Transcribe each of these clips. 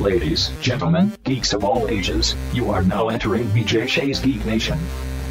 Ladies, gentlemen, geeks of all ages, you are now entering BJ Shea's Geek Nation.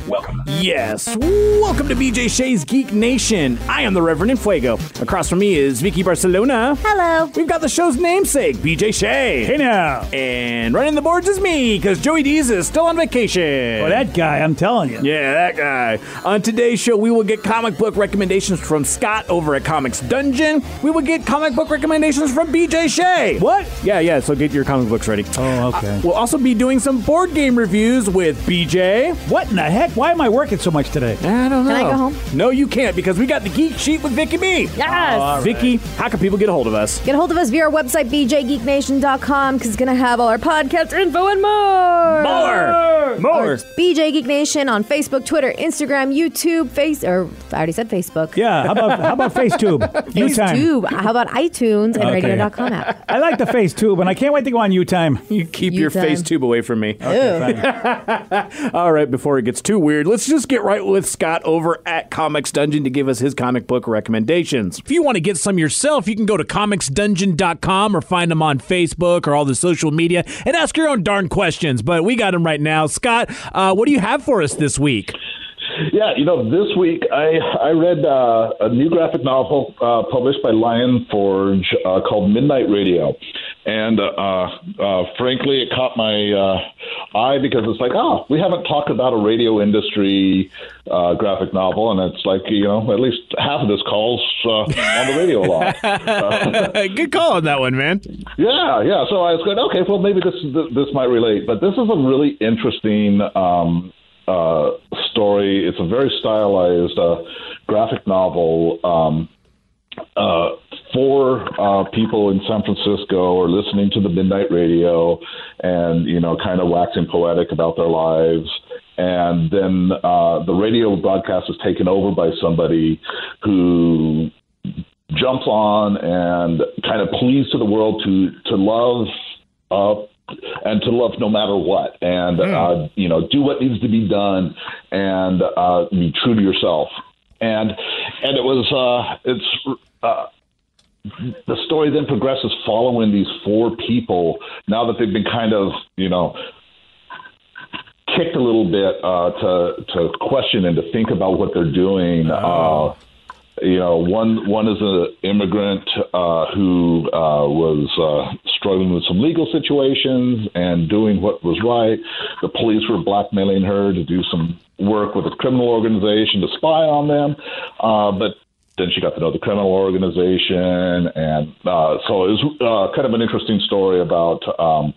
Welcome. Yes, welcome to BJ Shea's Geek Nation. I am the Reverend Infuego. Across from me is Vicky Barcelona. Hello. We've got the show's namesake, BJ Shea. Hey now. And running the boards is me, because Joey Dees is still on vacation. Oh, that guy, I'm telling you. Yeah, that guy. On today's show, we will get comic book recommendations from Scott over at Comics Dungeon. We will get comic book recommendations from BJ Shea. What? Yeah, yeah, so get your comic books ready. Oh, okay. We'll also be doing some board game reviews with BJ. what in the heck? Why am I working so much today? I don't know. Can I go home? No, you can't because we got the geek sheet with Vicky B. Yes. Vicky, how can people get a hold of us? Get a hold of us via our website, bjgeeknation.com, because it's going to have all our podcast info and more. More, more. BJ Geek Nation on Facebook, Twitter, Instagram, YouTube, Face, or I already said Facebook. Yeah, how about how about FaceTube? U. YouTube. How about iTunes and Okay. radio.com app? I like the FaceTube, and I can't wait to go on U time. You keep You your time. face tube away from me. Fine. All right, before it gets too weird, let's just get right with Scott over at Comics Dungeon to give us his comic book recommendations. If you want to get some yourself, you can go to comicsdungeon.com or find them on Facebook or all the social media and ask your own darn questions. But we got them right now. Scott, uh, what do you have for us this week? Yeah, you know, this week I I read uh, a new graphic novel uh, published by Lion Forge uh, called Midnight Radio, and uh, uh, frankly, it caught my uh, eye because it's like, oh, we haven't talked about a radio industry uh, graphic novel, and it's like, you know, at least half of this calls uh, on the radio a lot. Good call on that one, man. Yeah, yeah. So I was going, okay, well, maybe this this might relate, but this is a really interesting um, uh, story. It's a very stylized uh, graphic novel. Um, uh, four uh, people in San Francisco are listening to the midnight radio, and you know, kind of waxing poetic about their lives. And then uh, the radio broadcast is taken over by somebody who jumps on and kind of pleads to the world to to love uh, and to love no matter what, and uh, you know, do what needs to be done, and uh, be true to yourself. And and it was uh, it's. Uh, the story then progresses following these four people now that they've been kind of you know kicked a little bit uh, to to question and to think about what they're doing. Uh, you know, one one is an immigrant uh, who uh, was uh, struggling with some legal situations and doing what was right. The police were blackmailing her to do some work with a criminal organization to spy on them, uh, but then she got to know the criminal organization, and uh, so it was uh, kind of an interesting story about um,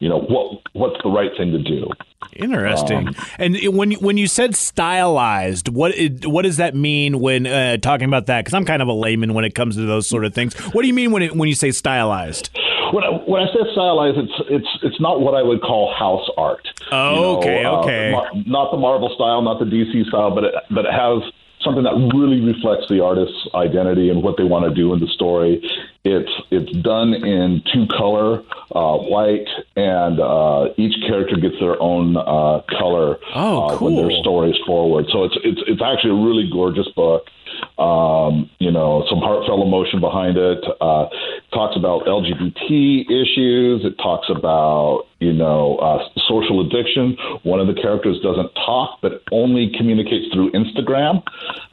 you know what what's the right thing to do. Interesting. Um, and when you- when you said stylized, what it, what does that mean when uh, talking about that? Because I'm kind of a layman when it comes to those sort of things. What do you mean when it, when you say stylized? When I, when I say stylized, it's it's it's not what I would call house art. Oh, okay, okay. mar- not the Marvel style, not the DC style, but it, but it has something that really reflects the artist's identity and what they want to do in the story. It's it's done in two color, uh, white, and uh, each character gets their own uh, color Oh, uh, when their cool. story is forward. So it's it's it's actually a really gorgeous book. Um, you know, some heartfelt emotion behind it. Uh, talks about LGBT issues. It talks about you know uh, social addiction. One of the characters doesn't talk, but only communicates through Instagram.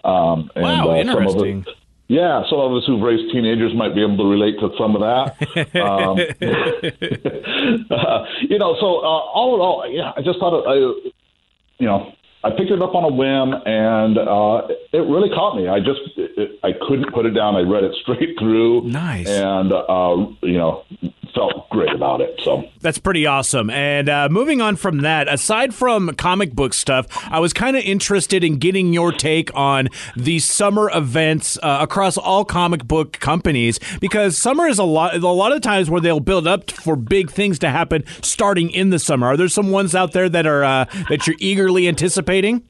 Um, and, Wow, uh, some of interesting. it, yeah, some of us who've raised teenagers might be able to relate to some of that. Um, uh, you know, so uh, all in all, yeah, I just thought, I, you know, I picked it up on a whim, and uh, it really caught me. I just, it, I couldn't put it down. I read it straight through. Nice. And uh, you know, felt great about it. So That's pretty awesome. And uh, moving on from that, aside from comic book stuff, I was kind of interested in getting your take on the summer events uh, across all comic book companies because summer is a lot. A lot of times where they'll build up for big things to happen starting in the summer. Are there some ones out there that are uh, that you're eagerly anticipating?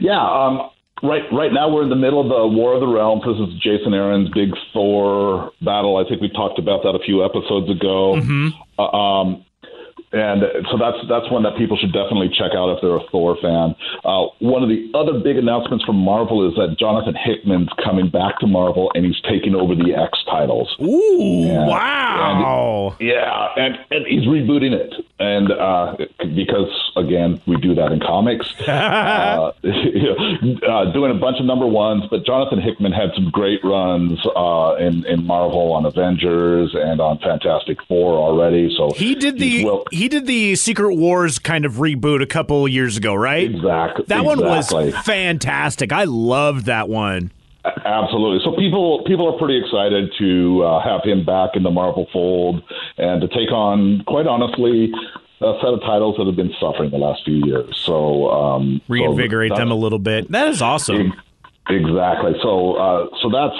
yeah, um, right right now we're in the middle of the War of the Realms. This is Jason Aaron's big Thor battle. I think we talked about that a few episodes ago. Uh, um, and so that's that's one that people should definitely check out if they're a Thor fan. Uh, one of the other big announcements from Marvel is that Jonathan Hickman's coming back to Marvel and he's taking over the X titles. Ooh, Yeah. wow! Yeah, and, and he's rebooting it, and uh, because again we do that in comics, uh, uh, doing a bunch of number ones. But Jonathan Hickman had some great runs uh, in in Marvel on Avengers and on Fantastic Four already. So He did the well- he did the Secret Wars kind of reboot a couple years ago, right? Exactly. That one exactly. was fantastic. I loved that one. Absolutely. So people people are pretty excited to uh, have him back in the Marvel fold and to take on, quite honestly, a set of titles that have been suffering the last few years. So um, Reinvigorate that's- them a little bit. That is awesome. Exactly. So, uh, so that's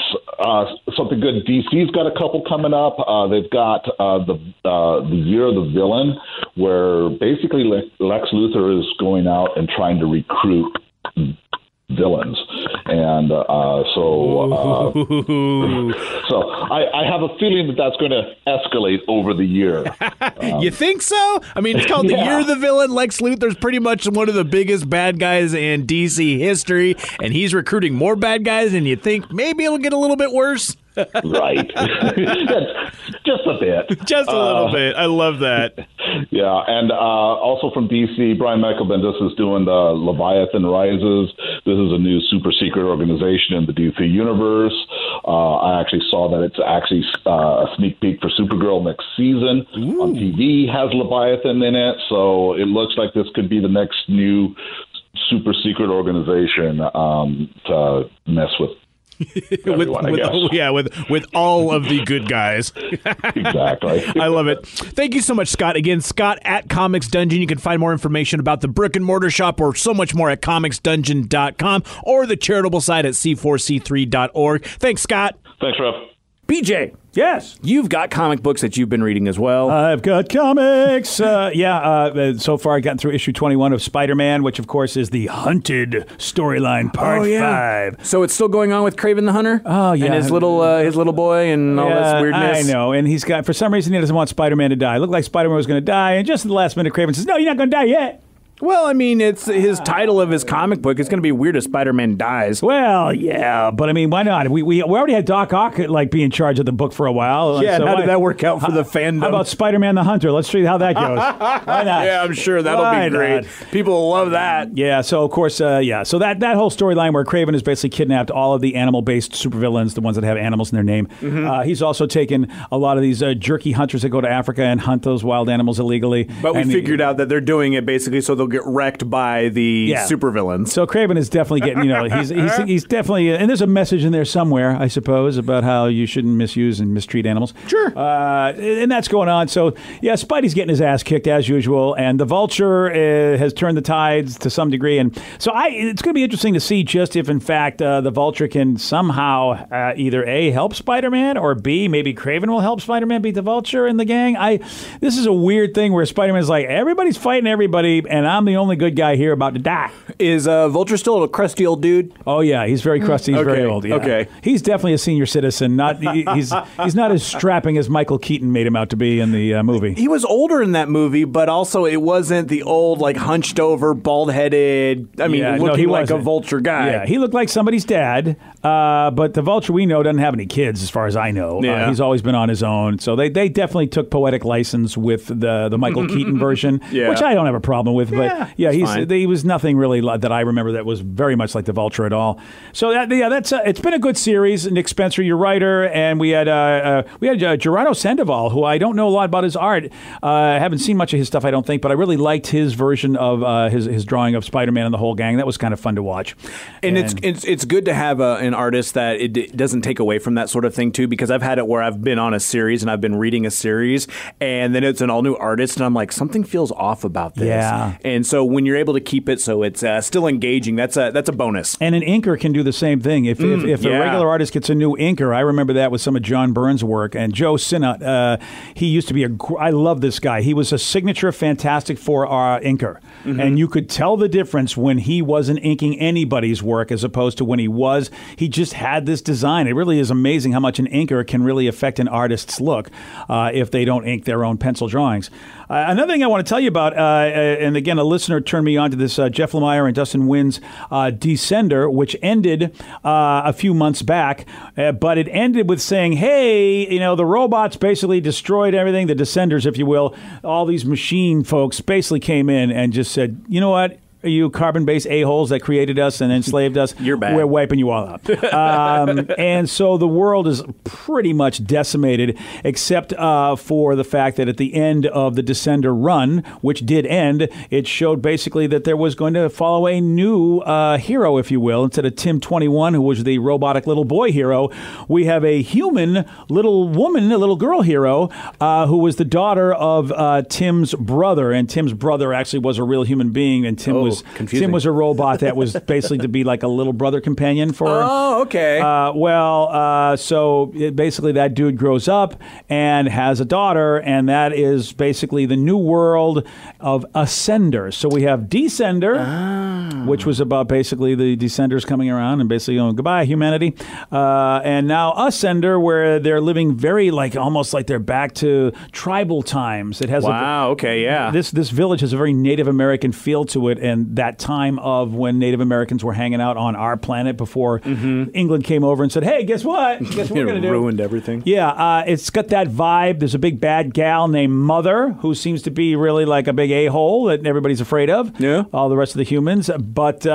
uh, something good. DC's got a couple coming up. Uh, they've got uh, the uh, the year of the villain, where basically Le- Lex Luthor is going out and trying to recruit villains, and uh, so uh, so I, I have a feeling that that's going to escalate over the year. you think so? I mean, it's called the Year of the Villain. Lex Luthor's pretty much one of the biggest bad guys in DC history, and he's recruiting more bad guys, and you think maybe it'll get a little bit worse? right. Just a bit. Just a little bit. I love that. Yeah, and uh, also from DC, Brian Michael Bendis is doing the Leviathan Rises. This is a new super secret organization in the DC universe. Uh, I actually saw that it's actually uh, a sneak peek for Supergirl next season on TV. Has Leviathan in it, so it looks like this could be the next new super secret organization um, to mess with. With, with- yeah, with with all of the good guys. exactly. I love it. Thank you so much, Scott. Again, Scott at Comics Dungeon. You can find more information about the brick and mortar shop or so much more at comicsdungeon.com or the charitable site at c4c3.org. Thanks, Scott. Thanks, Rev. BJ, Yes. you've got comic books that you've been reading as well. I've got comics. Uh, yeah, uh, so far I've gotten through issue 21 of Spider Man, which, of course, is the Hunted storyline, part five. So it's still going on with Kraven the Hunter. Oh, yeah. and his little uh, his little boy and all Yeah, this weirdness. I know. And he's got, for some reason, he doesn't want Spider Man to die. It looked like Spider Man was going to die. And just at the last minute, Kraven says, No, you're not going to die yet. Well, I mean, it's his title of his comic book. It's going to be weird if Spider Man dies. Well, yeah, but I mean, why not? We, we, we already had Doc Ock like be in charge of the book for a while. Yeah, and how why- did that work out for the fandom? How about Spider Man the Hunter? Let's see how that goes. why not? Yeah, I'm sure that'll Why be great. not? People will love that. Yeah, so of course, uh, yeah, so that, that whole storyline where Kraven has basically kidnapped all of the animal-based supervillains, the ones that have animals in their name. Mm-hmm. Uh, he's also taken a lot of these uh, jerky hunters that go to Africa and hunt those wild animals illegally. But we And- figured out that they're doing it basically so they'll get wrecked by the Yeah. supervillains. So Kraven is definitely getting, you know, he's, he's, he's definitely, and there's a message in there somewhere, I suppose, about how you shouldn't misuse and mistreat animals. Sure. Uh, and that's going on. So, yeah, Spidey's getting his ass kicked as usual, and the Vulture uh, has turned the tides to some degree. And so I, it's going to be interesting to see just if, in fact, uh, the Vulture can somehow uh, either A, help Spider Man, or B, maybe Kraven will help Spider Man beat the Vulture and the gang. I This is a weird thing where Spider Man's like, everybody's fighting everybody, and I'm the only good guy here about to die. Is uh, Vulture still a crusty old dude? Oh yeah, he's very crusty. He's very old. Yeah. okay. he's definitely a senior citizen. Not he- he's he's not as strapping as Michael Keaton made him out to be in the uh, movie. He was older in that movie, but also it wasn't the old, like hunched over, bald headed. I mean, Yeah, no, looking he like a wasn't. vulture guy. Yeah, he looked like somebody's dad. Uh, but the vulture we know doesn't have any kids, as far as I know. Uh, Yeah. he's always been on his own. So they, they definitely took poetic license with the the Michael Keaton version, Yeah. which I don't have a problem with. But but yeah, he's fine. he was nothing really li- that I remember that was very much like the Vulture at all. So that, yeah, that's uh, it's been a good series. Nick Spencer, your writer, and we had uh, uh, we had uh, Gerardo Sandoval, who I don't know a lot about his art. Uh, I haven't seen much of his stuff, I don't think, but I really liked his version of uh, his his drawing of Spider Man and the whole gang. That was kind of fun to watch. And, it's it's it's good to have a, an artist that it, d- doesn't take away from that sort of thing too, because I've had it where I've been on a series and I've been reading a series, and then it's an all new artist, and I'm like something feels off about this. Yeah. And so when you're able to keep it so it's uh, still engaging, that's a that's a bonus. And an inker can do the same thing. If, if, if a regular artist gets a new inker, I remember that with some of John Burns' work. And Joe Sinnott, uh, he used to be a. I love this guy. He was a signature Fantastic Four uh, inker. And you could tell the difference when he wasn't inking anybody's work as opposed to when he was. He just had this design. It really is amazing how much an inker can really affect an artist's look uh, if they don't ink their own pencil drawings. Uh, another thing I want to tell you about, uh, uh, and again, a listener turned me on to this uh, Jeff Lemire and Dustin Nguyen's Descender, which ended a few months back, but it ended with saying, hey, you know, the robots basically destroyed everything, the Descenders, if you will. All these machine folks basically came in and just said, you know what? You carbon based a-holes that created us and enslaved us. You're bad. We're wiping you all out. um, and so the world is pretty much decimated, except uh, for the fact that at the end of the Descender run, which did end, it showed basically that there was going to follow a new uh, hero, if you will. Instead of Tim 21, who was the robotic little boy hero, we have a human little woman, a little girl hero, uh, who was the daughter of uh, Tim's brother. And Tim's brother actually was a real human being, and Tim Oh, was confusing. Tim was a robot that was basically to be like a little brother companion for. Oh, okay. Uh, well, uh, so it, basically, that dude grows up and has a daughter, and that is basically the new world of Ascender. So we have Descender, which was about basically the Descenders coming around and basically going goodbye humanity, uh, and now Ascender, where they're living very like almost like they're back to tribal times. It has a, wow. Okay. Yeah. this this village has a very Native American feel to it, and that time of when Native Americans were hanging out on our planet before England came over and said, "Hey, guess what? Guess what we're gonna do?" ruined everything. Yeah, uh, it's got that vibe. There's a big bad gal named Mother who seems to be really like a big a hole that everybody's afraid of. Yeah. all the rest of the humans. But uh,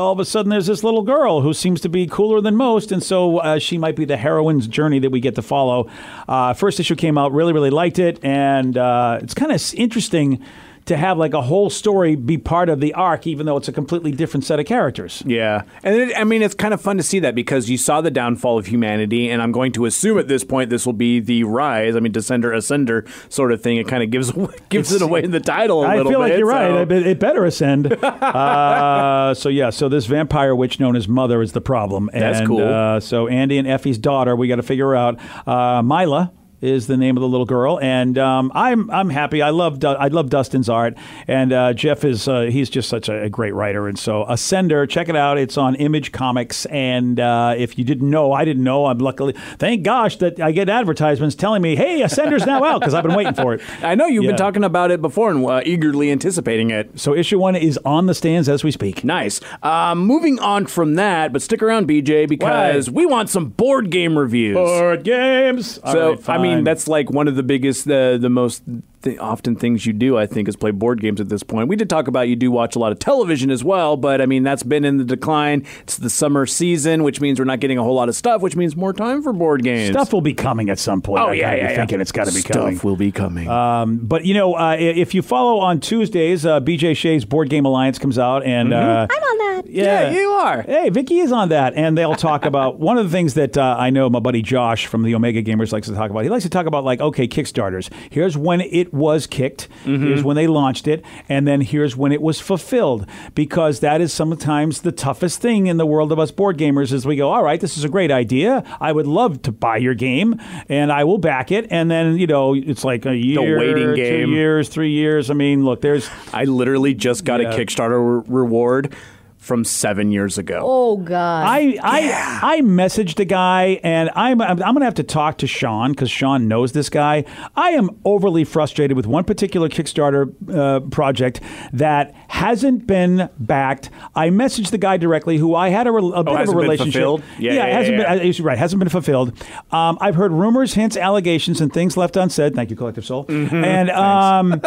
all of a sudden, there's this little girl who seems to be cooler than most, and so uh, she might be the heroine's journey that we get to follow. Uh, first issue came out, really, really liked it, and uh, it's kind of interesting to have like a whole story be part of the arc, even though it's a completely different set of characters. Yeah, and it, I mean it's kind of fun to see that because you saw the downfall of humanity, and I'm going to assume at this point this will be the rise. I mean, descender, ascender sort of thing. It kind of gives gives it away in the title a I little feel bit. like you're right. so- bet- It better ascend. uh, so yeah, so this vampire witch known as Mother is the problem. That's and, cool. Uh, so Andy and Effie's daughter, we got to figure out. Uh, Mila is the name of the little girl, and um, I'm I'm happy. I love Du- I love Dustin's art, and uh, Jeff is uh, he's just such a, a great writer, and so Ascender, check it out. It's on Image Comics, and uh, if you didn't know, I didn't know. I'm luckily, thank gosh that I get advertisements telling me, "Hey, Ascender's now out," because I've been waiting for it. I know you've Yeah. been talking about it before and uh, eagerly anticipating it. So issue one is on the stands as we speak. Nice. Um, moving on from that, but stick around, BJ, because we want some board game reviews. Board games. All So right, I mean, fine. that's like one of the biggest, uh, the most th- often things you do. I think is play board games at this point. We did talk about you do watch a lot of television as well, but I mean that's been in the decline. It's the summer season, which means we're not getting a whole lot of stuff, which means more time for board games. stuff will be coming at some point. Oh I yeah, yeah, be yeah. Thinking it's got to be Stuff coming. Stuff will be coming. Um, but you know, uh, if you follow on Tuesdays, uh, BJ Shea's Board Game Alliance comes out, and uh, I'm on that. yeah, Yeah, you are. Hey, Vicky is on that, and they'll talk about one of the things that uh, I know my buddy Josh from the Omega Gamers likes to talk about. He likes to talk about like, okay, Kickstarters. Here's when it was kicked. Mm-hmm. Here's when they launched it, and then here's when it was fulfilled. Because that is sometimes the toughest thing in the world of us board gamers. Is we go, all right, this is a great idea. I would love to buy your game, and I will back it. And then you know, it's like a year, waiting game. two years, three years. I mean, look, there's I literally just got Yeah. a Kickstarter re- reward from seven years ago. Oh God. I I I messaged the guy, and I'm I'm, I'm going to have to talk to Sean because Sean knows this guy. I am overly frustrated with one particular Kickstarter uh, project that hasn't been backed. I messaged the guy directly, who I had a, re- a bit of a Oh, been relationship. fulfilled? Yeah, yeah, it hasn't yeah, been. uh, you're right, hasn't been fulfilled. Um, I've heard rumors, hints, allegations, and things left unsaid. Thank you, Collective Soul. Mm-hmm. And um,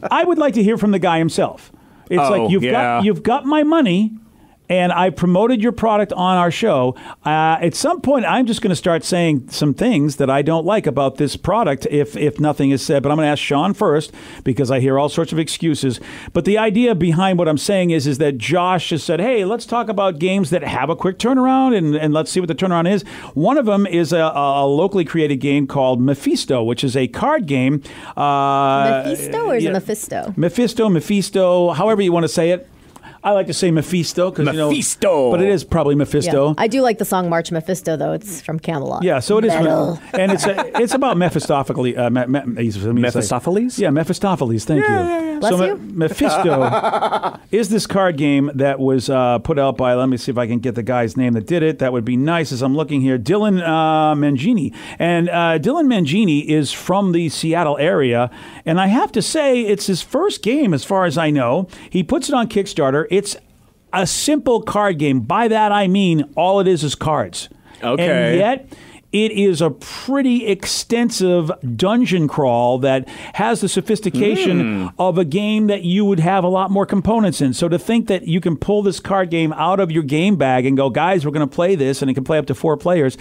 I would like to hear from the guy himself. It's Oh, like you've yeah. got you've got my money and I promoted your product on our show. Uh, at some point, I'm just going to start saying some things that I don't like about this product if if nothing is said. But I'm going to ask Sean first because I hear all sorts of excuses. But the idea behind what I'm saying is is that Josh has said, "Hey, let's talk about games that have a quick turnaround and, and let's see what the turnaround is." One of them is a, a locally created game called Mephisto, which is a card game. Uh, Mephisto or is yeah. it Mephisto? Mephisto, Mephisto, however you want to say it. I like to say Mephisto because you know, Mephisto. but it is probably Mephisto. Yeah. I do like the song March Mephisto though. It's from Kamelot. Yeah, so it is, Metal. and it's a, it's about Mephistopheles. Uh, me, me, he's- say- Mephistopheles? Yeah, Mephistopheles. Thank you. Yeah, Bless so you. Mephisto is this card game that was uh, put out by. Let me see if I can get the guy's name that did it. That would be nice. As I'm looking here, Dylan uh, Mangini, and uh, Dylan Mangini is from the Seattle area, and I have to say it's his first game as far as I know. He puts it on Kickstarter. It's a simple card game. By that I mean all it is is cards. Okay. And yet it is a pretty extensive dungeon crawl that has the sophistication hmm. of a game that you would have a lot more components in. So to think that you can pull this card game out of your game bag and go, guys, we're going to play this, and it can play up to four players,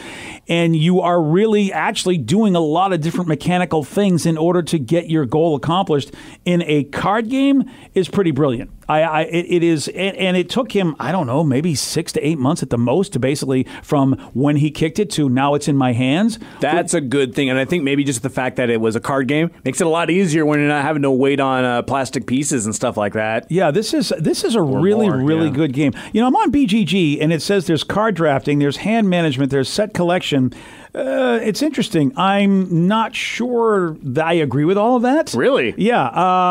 and you are really actually doing a lot of different mechanical things in order to get your goal accomplished in a card game is pretty brilliant. I, I it, it is, and, and it took him, I don't know, maybe six to eight months at the most to basically from when he kicked it to now it's in my hands. That's a good thing, and I think maybe just the fact that it was a card game makes it a lot easier when you're not having to wait on uh, plastic pieces and stuff like that. Yeah, this is this is a really more, really yeah. good game. You know, I'm on BGG and it says there's card drafting, there's hand management, there's set collection. Uh, it's interesting. I'm not sure that I agree with all of that. Really? Yeah,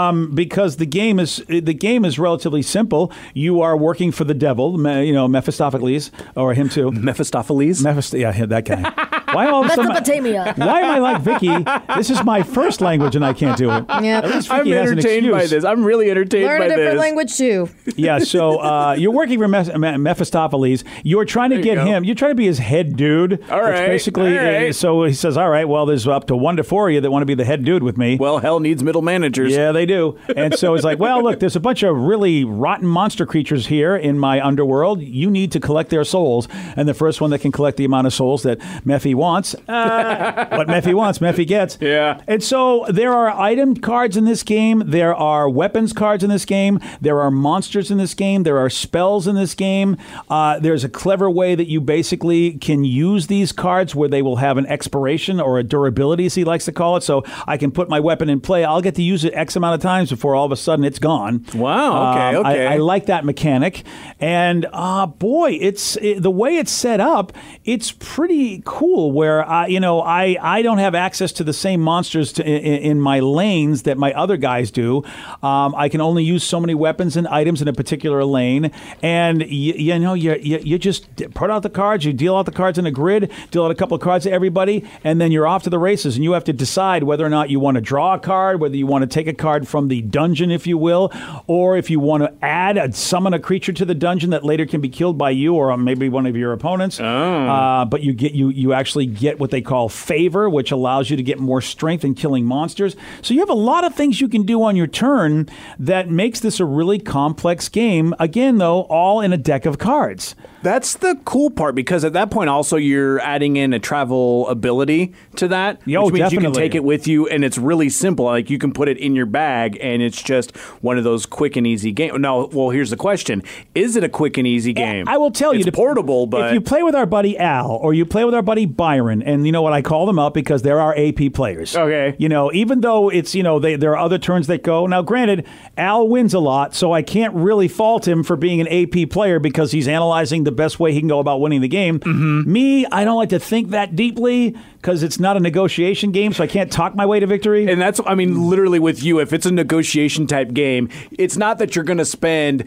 um, because the game is the game is relatively simple. You are working for the devil, you know, Mephistopheles or him too. Mephistopheles. Mephist- yeah, that guy. Why all of a sudden? Mesopotamia. Why am I like Vicky? This is my first language and I can't do it. Yep. At least I'm Vicky has an entertained by excuse. this. I'm really entertained by this. Learn by a different this. language too. Yeah, so uh, you're working for Meph- Me- Mephistopheles. You're trying to you get go. him. You're trying to be his head dude. All That's right, basically. all right. uh, so he says, "All right, well, there's up to one to four of you that want to be the head dude with me." Well, hell needs middle managers. yeah, they do. And so it's like, well, look, there's a bunch of really rotten monster creatures here in my underworld. You need to collect their souls. And the first one that can collect the amount of souls that Mephi wants, uh, what Mephi wants, Mephi gets. Yeah. And so there are item cards in this game. There are weapons cards in this game. There are monsters in this game. There are spells in this game. Uh, there's a clever way that you basically can use these cards where they will have an expiration or a durability, as he likes to call it. So I can put my weapon in play. I'll get to use it X amount of times before all of a sudden it's gone. Wow, okay, Um, I- okay. I, like that mechanic. And uh, boy, it's it, the way it's set up. It's pretty cool. Where I, you know, I I don't have access to the same monsters to, in, in my lanes that my other guys do. Um, I can only use so many weapons and items in a particular lane, and you, you know, you, you you just put out the cards. You deal out the cards in a grid. Deal out a couple of cards to everybody, and then you're off to the races. And you have to decide whether or not you want to draw a card, whether you want to take a card from the dungeon, if you will, or if you want to add a, summon a creature to the dungeon that later can be killed by you or maybe one of your opponents. Uh, but you get you you actually get what they call favor, which allows you to get more strength in killing monsters. So you have a lot of things you can do on your turn that makes this a really complex game. Again, though, all in a deck of cards. That's the cool part because at that point also you're adding in a travel ability to that, oh, which means you can take it with you and it's really simple. Like you can put it in your bag and it's just one of those quick and easy games. Now, well, here's the question: Is it a quick and easy game? I will tell you, it's portable, but if you play with our buddy Al or you play with our buddy Byron, and you know what I call them up because they're our AP players. Okay. You know, even though it's you know they, there are other turns that go. Now, granted, Al wins a lot, so I can't really fault him for being an AP player because he's analyzing the best way he can go about winning the game. Mm-hmm. Me, I don't like to think that deeply because it's not a negotiation game, so I can't talk my way to victory. And that's, I mean, literally with you, if it's a negotiation type game, it's not that you're going to spend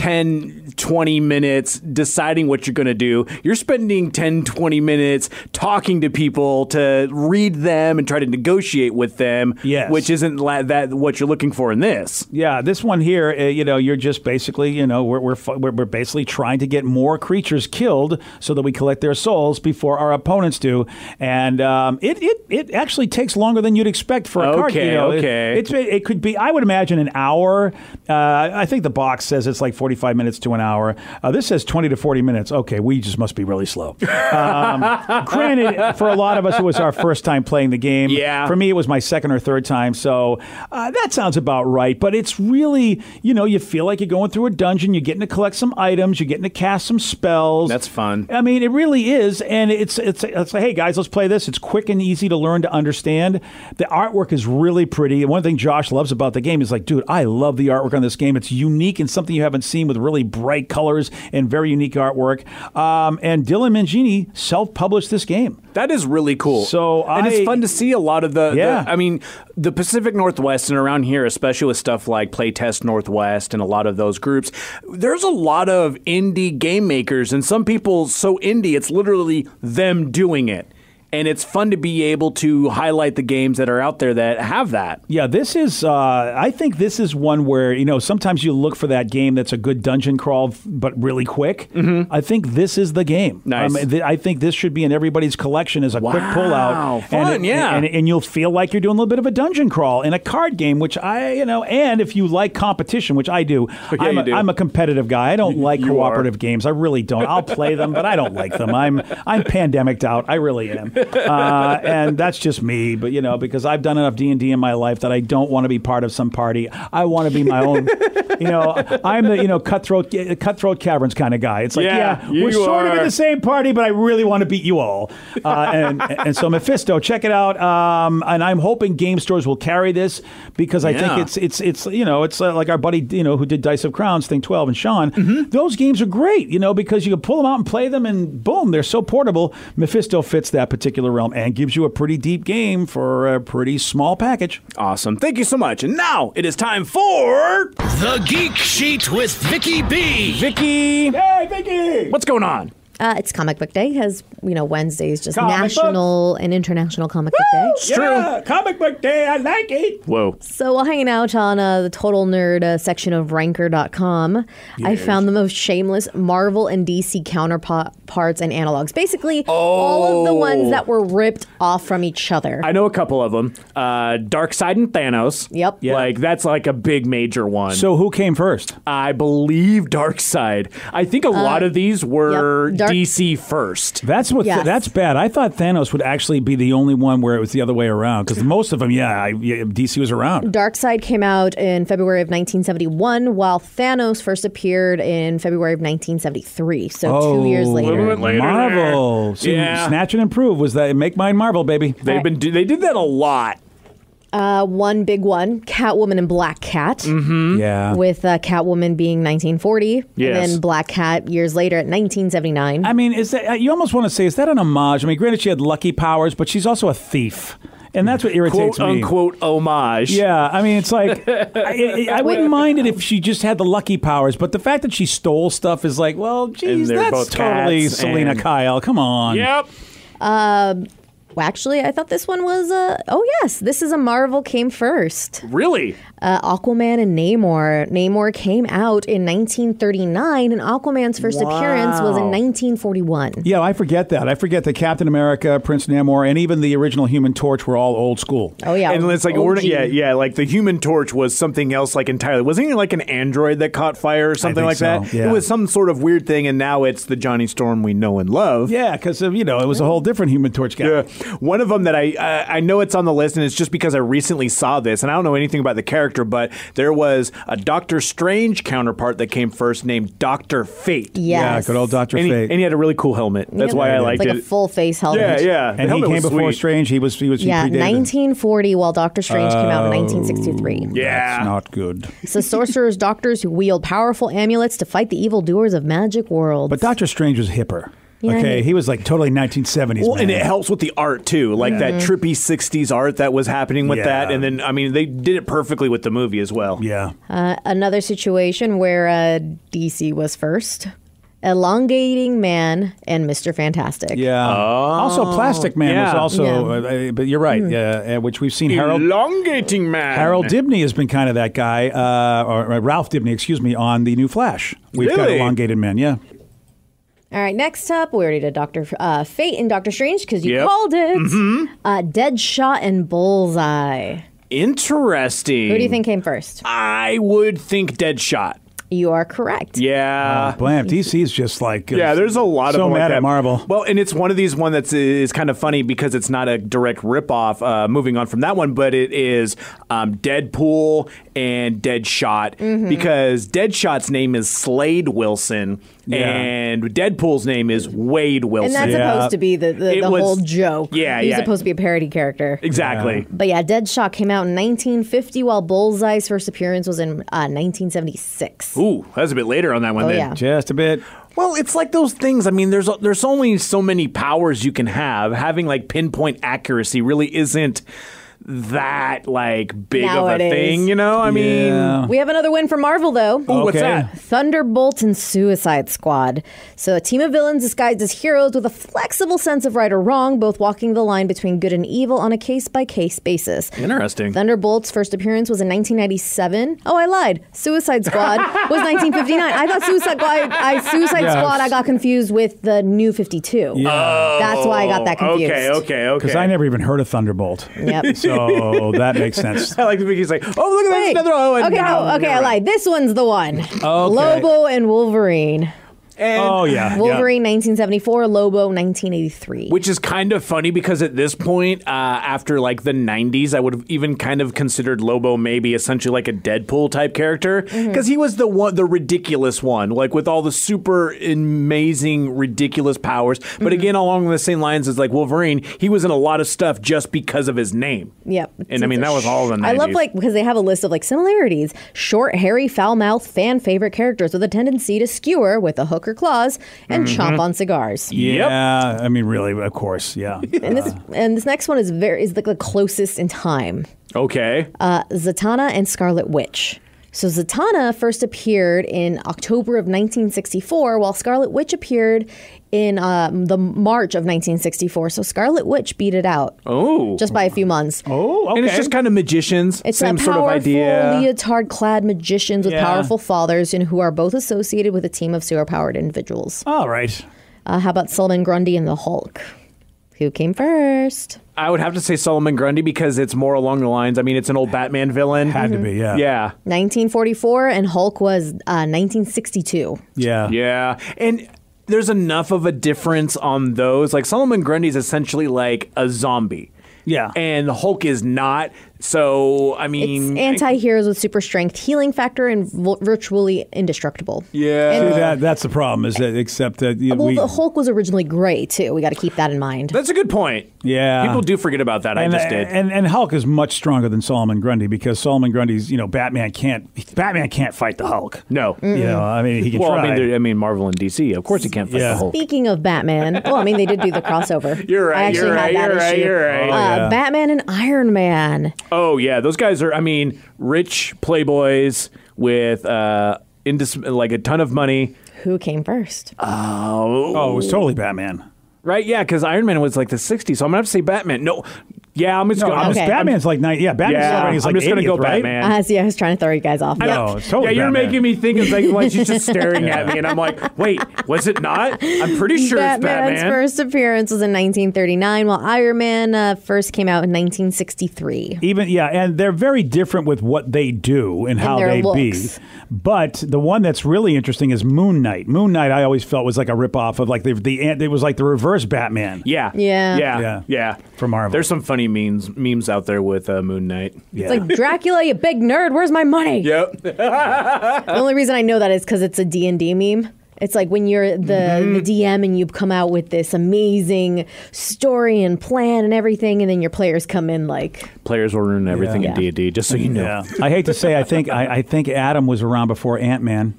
10, 20 minutes deciding what you're going to do. You're spending 10, 20 minutes talking to people to read them and try to negotiate with them, Yes. which isn't la- that what you're looking for in this. Yeah, this one here, uh, you know, you're just basically, you know, we're, we're, we're, we're basically trying to get more creatures killed so that we collect their souls before our opponents do. And um, it, it, it actually takes longer than you'd expect for a card. Okay, You know, It- okay. it's, it could be, I would imagine, an hour. Uh, I think the box says it's like 45 minutes to an hour. Uh, this says 20 to 40 minutes. Okay, we just must be really slow. Um, granted, for a lot of us, it was our first time playing the game. Yeah. For me, it was my second or third time, so uh, that sounds about right. But it's really, you know, you feel like you're going through a dungeon, you're getting to collect some items, you're getting to cast some spells. That's fun. I mean, it really is, and it's it's it's like, hey guys, let's play this. It's quick and easy to learn to understand. The artwork is really pretty. One thing Josh loves about the game is like, dude, I love the artwork on this game. It's unique and something you haven't seen with really bright colors and very unique artwork. Um, and Dylan Mangini self-published this game. That is really cool. So and I- it's fun to see a lot of the, the- Yeah. I mean, the Pacific Northwest and around here, especially with stuff like Playtest Northwest and a lot of those groups, there's a lot of indie game makers, and some people so indie it's literally them doing it. And it's fun to be able to highlight the games that are out there that have that. Yeah, this is. Uh, I think this is one where you know sometimes you look for that game that's a good dungeon crawl, but really quick. Mm-hmm. I think this is the game. Nice. Um, th- I think this should be in everybody's collection as a quick Wow, pullout. fun, and, yeah. and, and you'll feel like you're doing a little bit of a dungeon crawl in a card game, which I, you know, and if you like competition, which I do, Yeah, I'm, a, do. I'm a competitive guy. I don't like cooperative games. I really don't. I'll play them, but I don't like them. I'm I'm pandemicked out. I really am, uh, and that's just me. But you know, because I've done enough D and D in my life that I don't want to be part of some party. I want to be my own. you know, I'm the you know cutthroat cutthroat caverns kind of guy. It's like, Yeah, yeah, we're sort of in the same party, but I really want to beat you all. Uh, and and so Mephisto, check it out. Um, and I'm hoping game stores will carry this because I Yeah. think it's it's it's you know it's uh, like our buddy you know who did Dice of Crowns, Thing Twelve, and Sean. Mm-hmm. Those games are great, you know, because you can pull them out and play them, and boom, they're so portable. Mephisto fits that particular realm and gives you a pretty deep game for a pretty small package. Awesome. Thank you so much. And now it is time for The Geek Sheet with Vicky B. Vicky. Hey, Vicky! What's going on? Uh, it's Comic Book Day because you know Wednesdays just Comic national and international Comic Book Day. It's Yeah, comic book day. I like it. Whoa. So while hanging out on uh, the Total Nerd uh, section of Ranker.com, I found the most shameless Marvel and DC counterparts and analogs. Basically, all of the ones that were ripped off from each other. I know a couple of them. Uh, Side and Thanos. Yep. Yeah. Like that's like a big major one. So who came first? I believe Darkseid. I think a lot of these were yep. Dark- DC first. That's what. Yes. that's bad. I thought Thanos would actually be the only one where it was the other way around because most of them, yeah, I, yeah, DC was around. Darkseid came out in February of 1971, while Thanos first appeared in February of 1973. So two oh, years later. Marvel. See, Yeah. Snatch and improve was that make mine Marvel, baby. They've been do- they did that a lot. Uh, one big one, Catwoman and Black Cat, Mm-hmm. Yeah. with uh, Catwoman being 1940, Yes. and then Black Cat years later at 1979. I mean, is that uh, you almost want to say is that an homage? I mean, granted, she had lucky powers, but she's also a thief, and that's what irritates Quote me. Quote unquote homage. Yeah, I mean, it's like I, I, I wouldn't mind it if she just had the lucky powers, but the fact that she stole stuff is like, well, geez, that's totally Selina and- Kyle. Come on. Yep. Well, actually, I thought this one was. Uh, oh yes, this is a Marvel came first. Really? Uh, Aquaman and Namor. Namor came out in 1939, and Aquaman's first appearance was in 1941. Yeah, I forget that. I forget that Captain America, Prince Namor, and even the original Human Torch were all old school. Oh yeah, And it's like OG. we're, yeah, yeah, like the Human Torch was something else, like entirely. Wasn't it like an android that caught fire or something like so, that? yeah. It was some sort of weird thing, and now it's the Johnny Storm we know and love. Yeah, because you know it was a whole different Human Torch guy. Yeah. One of them that I uh, I know it's on the list, and it's just because I recently saw this, and I don't know anything about the character, but there was a Doctor Strange counterpart that came first, named Doctor Fate. Yeah, Yes. good old Doctor And he, Fate. and he had a really cool helmet. That's Yeah, why I liked like it. Like a full face helmet. yeah, yeah. The and he helmet came was before sweet. Strange. He was he was Yeah, predated. 1940, while Doctor Strange came out in 1963. Yeah. That's not good. So sorcerers, doctors who wield powerful amulets to fight the evildoers of magic worlds. But Doctor Strange was hipper. Yeah, okay, he- he was like totally 1970s. Well, and it helps with the art too, like that trippy '60s art that was happening with Yeah. that. And then, I mean, they did it perfectly with the movie as well. Yeah. Uh, another situation where uh, DC was first. Elongating Man and Mr. Fantastic. Yeah. also, Plastic Man was also, Yeah. uh, but you're right. Yeah, uh, which we've seen Harold. Elongating man. Harold Dibny has been kind of that guy, uh, or uh, Ralph Dibny, excuse me, on the new Flash. We've got elongated men. Yeah. All right, next up, we already did Doctor uh, Fate and Doctor Strange because you Yep. called it. Uh, Deadshot and Bullseye. Interesting. Who do you think came first? I would think Deadshot. You are correct. Yeah. Blam. DC's just like. Yeah, there's a lot of so them like mad that. at Marvel. Well, and it's one of these one that's is kind of funny because it's not a direct ripoff. Uh, moving on from that one, but it is um, Deadpool and Deadshot Mm-hmm. because Deadshot's name is Slade Wilson Yeah. and Deadpool's name is Wade Wilson. And that's Yeah. supposed to be the, the, the was- whole joke. Yeah, He's yeah. supposed to be a parody character. exactly. But yeah, Deadshot came out in 1950 while Bullseye's first appearance was in uh, 1976. Ooh, that's a bit later on that one. Oh, then. yeah. Just a bit. Well, it's like those things. I mean, there's there's only so many powers you can have. Having like pinpoint accuracy really isn't that like big Now of a thing. You know, I mean, We have another win for Marvel, though. Ooh, what's that? Thunderbolt and Suicide Squad. So, a team of villains disguised as heroes with a flexible sense of right or wrong, both walking the line between good and evil on a case by case basis. Interesting. Thunderbolt's first appearance was in 1997. Oh, I lied. Suicide Squad was 1959. I thought Suicide Squad, I, Suicide Yeah. Squad, I got confused with the New 52. Yeah. That's why I got that oh, confused. Okay, okay, okay. Because I never even heard of Thunderbolt. Yep. So that makes sense. I like the He's like, oh, look at Wait. that another. Oh, okay, now no, okay, you're I right. lied. This one's the one. Okay. Lobo and Wolverine. And- Oh, yeah. yeah. Wolverine 1974, Lobo 1983. Which is kind of funny because at this point, uh, after like the 90s, I would have even kind of considered Lobo maybe essentially like a Deadpool type character because Mm-hmm. he was the one, the ridiculous one, like with all the super amazing, ridiculous powers. Mm-hmm. But again, along the same lines as like Wolverine, he was in a lot of stuff just because of his name. Yep. And I mean, that was all the 90s. I love like because they have a list of like similarities. Short, hairy, foul mouth, fan favorite characters with a tendency to skewer with a hook or claws and Mm-hmm. chomp on cigars. Yeah. I mean, really, of course. Yeah. And this and this next one is very is like the closest in time. Okay. Uh, Zatanna and Scarlet Witch. So Zatanna first appeared in October of 1964, while Scarlet Witch appeared in um, the March of 1964. So Scarlet Witch beat it out oh. just by a few months. Oh, okay. And it's just kind of magicians. It's same sort powerful of idea. leotard-clad magicians with Yeah. powerful fathers, and who are both associated with a team of superpowered individuals. All right. Uh, how about Solomon Grundy and the Hulk? Who came first? I would have to say Solomon Grundy because it's more along the lines. I mean, it's an old Batman villain. Had to be, yeah. Yeah. 1944, and Hulk was uh, 1962. Yeah. Yeah. And there's enough of a difference on those. Like Solomon Grundy is essentially like a zombie. Yeah. And the Hulk is not. So, I It's mean. anti-heroes with super strength, healing factor, and vo- virtually indestructible. Yeah. And- See, that, that's the problem, is that except that you- well, we. the Hulk was originally gray too. We got to keep that in mind. That's a good point. Yeah. People do forget about that. and, I just did. And, and Hulk is much stronger than Solomon Grundy because Solomon Grundy's, you know, Batman can't Batman can't fight the Hulk. no. You know, I mean, he can Well, try. I mean, I mean, Marvel and DC. Of course, he can't fight Yeah. the Hulk. Speaking of Batman, well, I mean, they did do the crossover. You're right, I actually you're had right, that you're right, you're right. Oh, Uh, yeah. Batman and Iron Man. Oh yeah, those guys are. I mean, rich playboys with uh, indis- like a ton of money. Who came first? oh, oh, it was totally Batman. Right? Yeah, because Iron Man was like the '60s, so I'm gonna have to say Batman. No, yeah, I'm just No, going. I'm Okay. just, Batman's like nine. Yeah, Batman's Yeah, already is I'm just gonna go right? Batman. Uh, see, I was trying to throw you guys off. No, Yep. it's totally yeah, you're Batman. making me think it's like like she's just staring at me, and I'm like, wait, was it not? I'm pretty sure Batman's it's Batman. first appearance was in 1939, while Iron Man uh, first came out in 1963. Even yeah, and they're very different with what they do and how their they be. But the one that's really interesting is Moon Knight. Moon Knight, I always felt was like a ripoff of like the the it was like the reverse Batman. Yeah, Yeah. yeah, Yeah. yeah. From Marvel. There's some funny memes memes out there with uh, Moon Knight. Yeah. It's like Dracula, you big nerd. Where's my money? Yep. The only reason I know that is because it's a D and D meme. It's like when you're the, Mm-hmm. the DM and you come out with this amazing story and plan and everything, and then your players come in like, Players will ruin everything Yeah. in D&D, just so you know. yeah. I hate to say, I think I, I think Atom was around before Ant Man.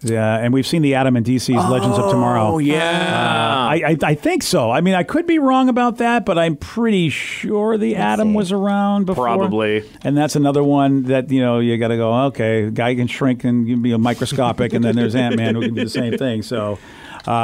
Yeah, and we've seen the Atom and DC's Legends of Tomorrow. Oh yeah. Uh, I, I I think so. I mean, I could be wrong about that, but I'm pretty sure the Atom see. was around before. Probably. And that's another one that you know you got to go. Okay, guy can shrink and you can be a microscopic, and then there's Ant Man who can do the same thing. So. Um,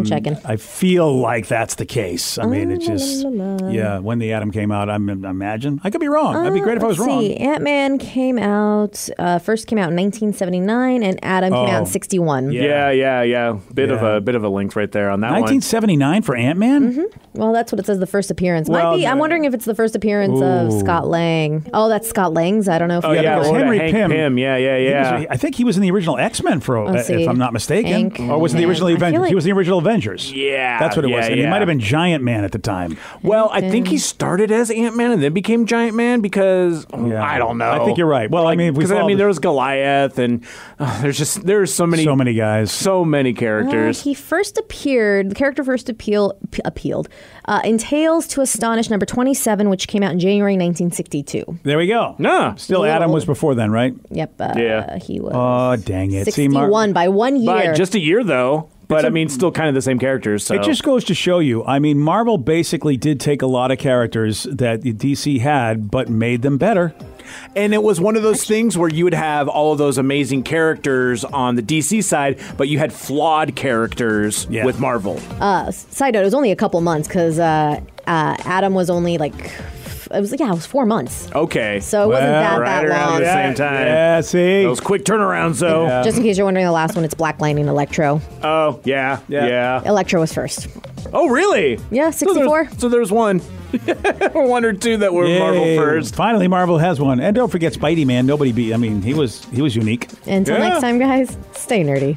I'm checking. I feel like that's the case. I mean, it just la, la, la. yeah. When the atom came out, I'm imagine I could be wrong. I'd be great if I was Let's wrong. See, Ant Man came out uh, first came out in 1979, and Atom came out Oh. in 61. Yeah, yeah, yeah. Bit of a bit of a link right there on that one. 1979 for Ant Man. Mm-hmm. Well, that's what it says. The first appearance Well, might be. I'm wondering if it's the first appearance of Scott Lang. Oh, that's Scott Lang's. I don't know if Oh you yeah, because well, Henry Hank Pym- Yeah, yeah, yeah. was- I think he was in the original X Men for, Let's if. I'm not mistaken, Hank or was it the original I feel Avengers? like- He was the original Avengers. Yeah, that's what it was. yeah, he might have been Giant Man at the time. Well, I think he started as Ant Man and then became Giant Man because Yeah. I don't know. I think you're right. Well, I mean, because I mean, the- there was Goliath, and uh, there's just there's so many So many guys. so many Uh, characters. he first appeared. The character first appeal, p- appealed uh, in Tales to Astonish number 27, which came out in January 1962. There we go. No, Still, Little- Atom was before then, right? Yep. Uh, Yeah. He was. Oh, dang it! See, 61 Mar- by one year. By just a year though, but It's a- I mean, still kind of the same characters. So It just goes to show you. I mean, Marvel basically did take a lot of characters that DC had, but made them better. And it was one of those things where you would have all of those amazing characters on the DC side, but you had flawed characters Yeah. with Marvel. Uh, side note, it was only a couple months because uh, uh, Atom was only like, f- it was yeah, it was four months. Okay. So it wasn't Well, that right that around long. the same time. Yeah, see. Those quick turnarounds, though. Yeah. Just in case you're wondering, the last one, it's Black Lightning Electro. Oh, yeah, Yeah. yeah, Electro was first. Oh, really? Yeah, So there's- 64. So there's, one. one or two that were Marvel Yay. first. Finally, Marvel has one, and don't forget Spidey Man. Nobody beat. I mean, he was he was unique. Until Yeah. next time, guys, stay nerdy.